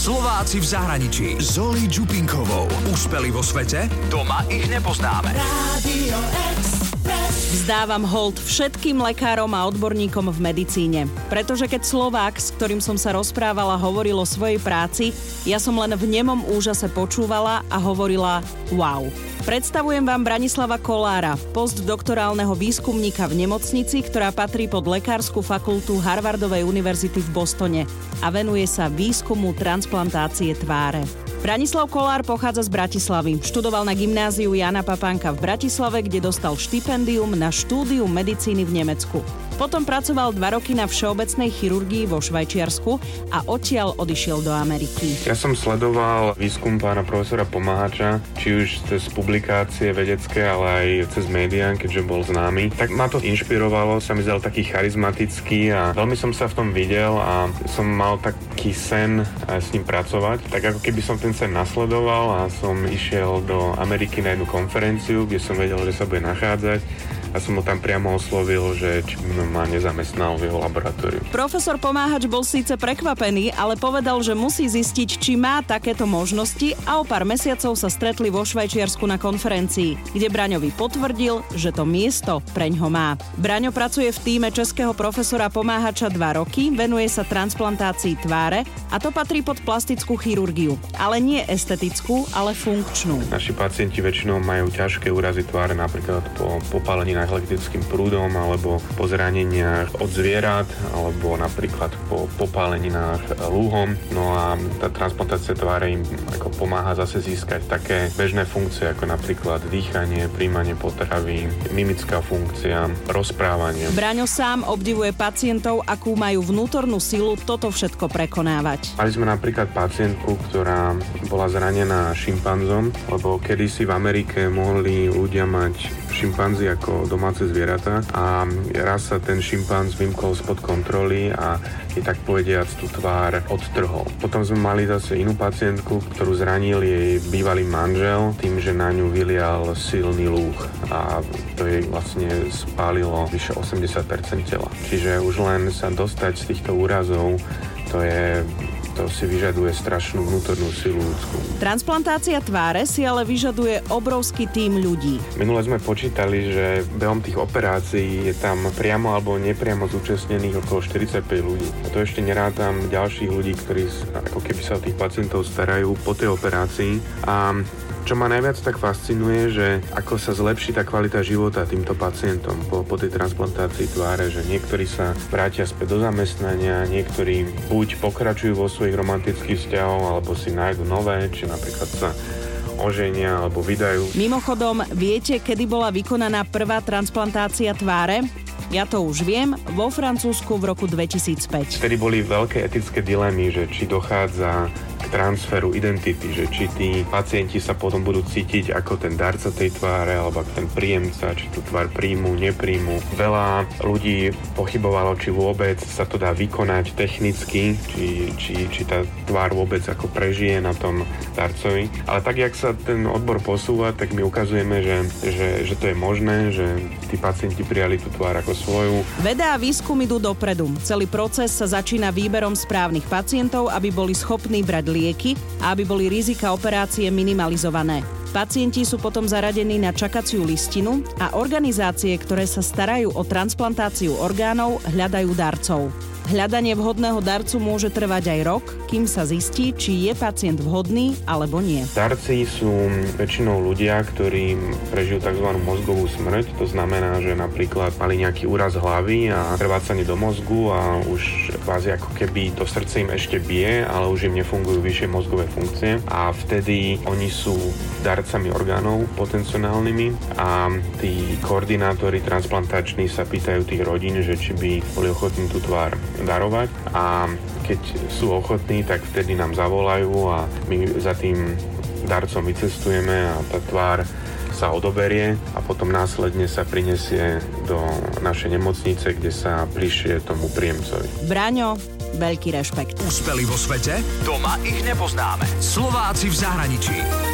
Slováci v zahraničí. Zoli Čupinkovou. Úspeli vo svete? Doma ich nepoznáme. Radio Vzdávam hold všetkým lekárom a odborníkom v medicíne. Pretože keď Slovák, s ktorým som sa rozprávala, hovoril o svojej práci, ja som len v nemom úžase počúvala a hovorila wow. Predstavujem vám Branislava Kolára, postdoktorálneho výskumníka v nemocnici, ktorá patrí pod Lekárskú fakultu Harvardovej univerzity v Bostone a venuje sa výskumu transplantácie tváre. Branislav Kolár pochádza z Bratislavy. Študoval na gymnáziu Jana Papánka v Bratislave, kde dostal štipendium na štúdium medicíny v Nemecku. Potom pracoval dva roky na všeobecnej chirurgii vo Švajčiarsku a odtiaľ odišiel do Ameriky. Ja som sledoval výskum pána profesora Pomáhača, či už cez publikácie vedecké, ale aj cez médiá, keďže bol známy. Tak ma to inšpirovalo, sa mi zdal taký charizmatický a veľmi som sa v tom videl a som mal taký sen s ním pracovať. Tak ako keby som ten sen nasledoval a som išiel do Ameriky na jednu konferenciu, kde som vedel, že sa bude nachádzať a som ho tam priamo oslovil, že či by ma nezamestnal v jeho laboratóriu. Profesor Pomáhač bol síce prekvapený, ale povedal, že musí zistiť, či má takéto možnosti a o pár mesiacov sa stretli vo Švajčiarsku na konferencii, kde Braňovi potvrdil, že to miesto preňho má. Braňo pracuje v týme českého profesora Pomáhača dva roky, venuje sa transplantácii tváre a to patrí pod plastickú chirurgiu. Ale nie estetickú, ale funkčnú. Naši pacienti väčšinou majú ťažké úrazy tváre, napríklad po popálení zraneniach elektrickým prúdom alebo po zraneniach od zvierat alebo napríklad po popáleninách lúhom. No a tá transplantácia tváre im ako pomáha zase získať také bežné funkcie ako napríklad dýchanie, príjmanie potravy, mimická funkcia, rozprávanie. Braňo sám obdivuje pacientov, akú majú vnútornú silu toto všetko prekonávať. Mali sme napríklad pacientku, ktorá bola zranená šimpanzom, lebo kedysi v Amerike mohli ľudia mať šimpanzi ako domáce zvieratá a raz sa ten šimpanz vymkol spod kontroly a je tak povediac tú tvár odtrhol. Potom sme mali zase inú pacientku, ktorú zranil jej bývalý manžel tým, že na ňu vylial silný lúch a to jej vlastne spálilo vyše 80% tela. Čiže už len sa dostať z týchto úrazov to je to si vyžaduje strašnú vnútornú silu ľudskú. Transplantácia tváre si ale vyžaduje obrovský tým ľudí. Minule sme počítali, že behom tých operácií je tam priamo alebo nepriamo zúčastnených okolo 45 ľudí. A to ešte nerátam ďalších ľudí, ktorí ako keby sa o tých pacientov starajú po tej operácii. A čo ma najviac tak fascinuje, že ako sa zlepší tá kvalita života týmto pacientom po, po tej transplantácii tváre, že niektorí sa vrátia späť do zamestnania, niektorí buď pokračujú vo svojich romantických vzťahoch, alebo si nájdu nové, či napríklad sa oženia alebo vydajú. Mimochodom, viete, kedy bola vykonaná prvá transplantácia tváre? Ja to už viem, vo Francúzsku v roku 2005. Vtedy boli veľké etické dilemy, že či dochádza transferu identity, že či tí pacienti sa potom budú cítiť ako ten darca tej tváre alebo ako ten príjemca, či tú tvár príjmu, nepríjmu. Veľa ľudí pochybovalo, či vôbec sa to dá vykonať technicky, či, či, či tá tvár vôbec ako prežije na tom darcovi. Ale tak, jak sa ten odbor posúva, tak my ukazujeme, že, že, že to je možné, že tí pacienti prijali tú tvár ako svoju. Veda a výskum idú dopredu. Celý proces sa začína výberom správnych pacientov, aby boli schopní brať lieky a aby boli rizika operácie minimalizované. Pacienti sú potom zaradení na čakaciu listinu a organizácie, ktoré sa starajú o transplantáciu orgánov, hľadajú darcov. Hľadanie vhodného darcu môže trvať aj rok, kým sa zistí, či je pacient vhodný alebo nie. Darci sú väčšinou ľudia, ktorí prežijú tzv. mozgovú smrť. To znamená, že napríklad mali nejaký úraz hlavy a krvácanie do mozgu a už kvázi ako keby to srdce im ešte bije, ale už im nefungujú vyššie mozgové funkcie a vtedy oni sú darcami orgánov potenciálnymi a tí koordinátori transplantační sa pýtajú tých rodín, že či by boli ochotní tú tvár darovať a keď sú ochotní, tak vtedy nám zavolajú a my za tým darcom vycestujeme a tá tvár sa odoberie a potom následne sa prinesie do našej nemocnice, kde sa bližšie tomu príjemcovi. Braňo, veľký rešpekt. Úspeli vo svete? Doma ich nepoznáme. Slováci v zahraničí.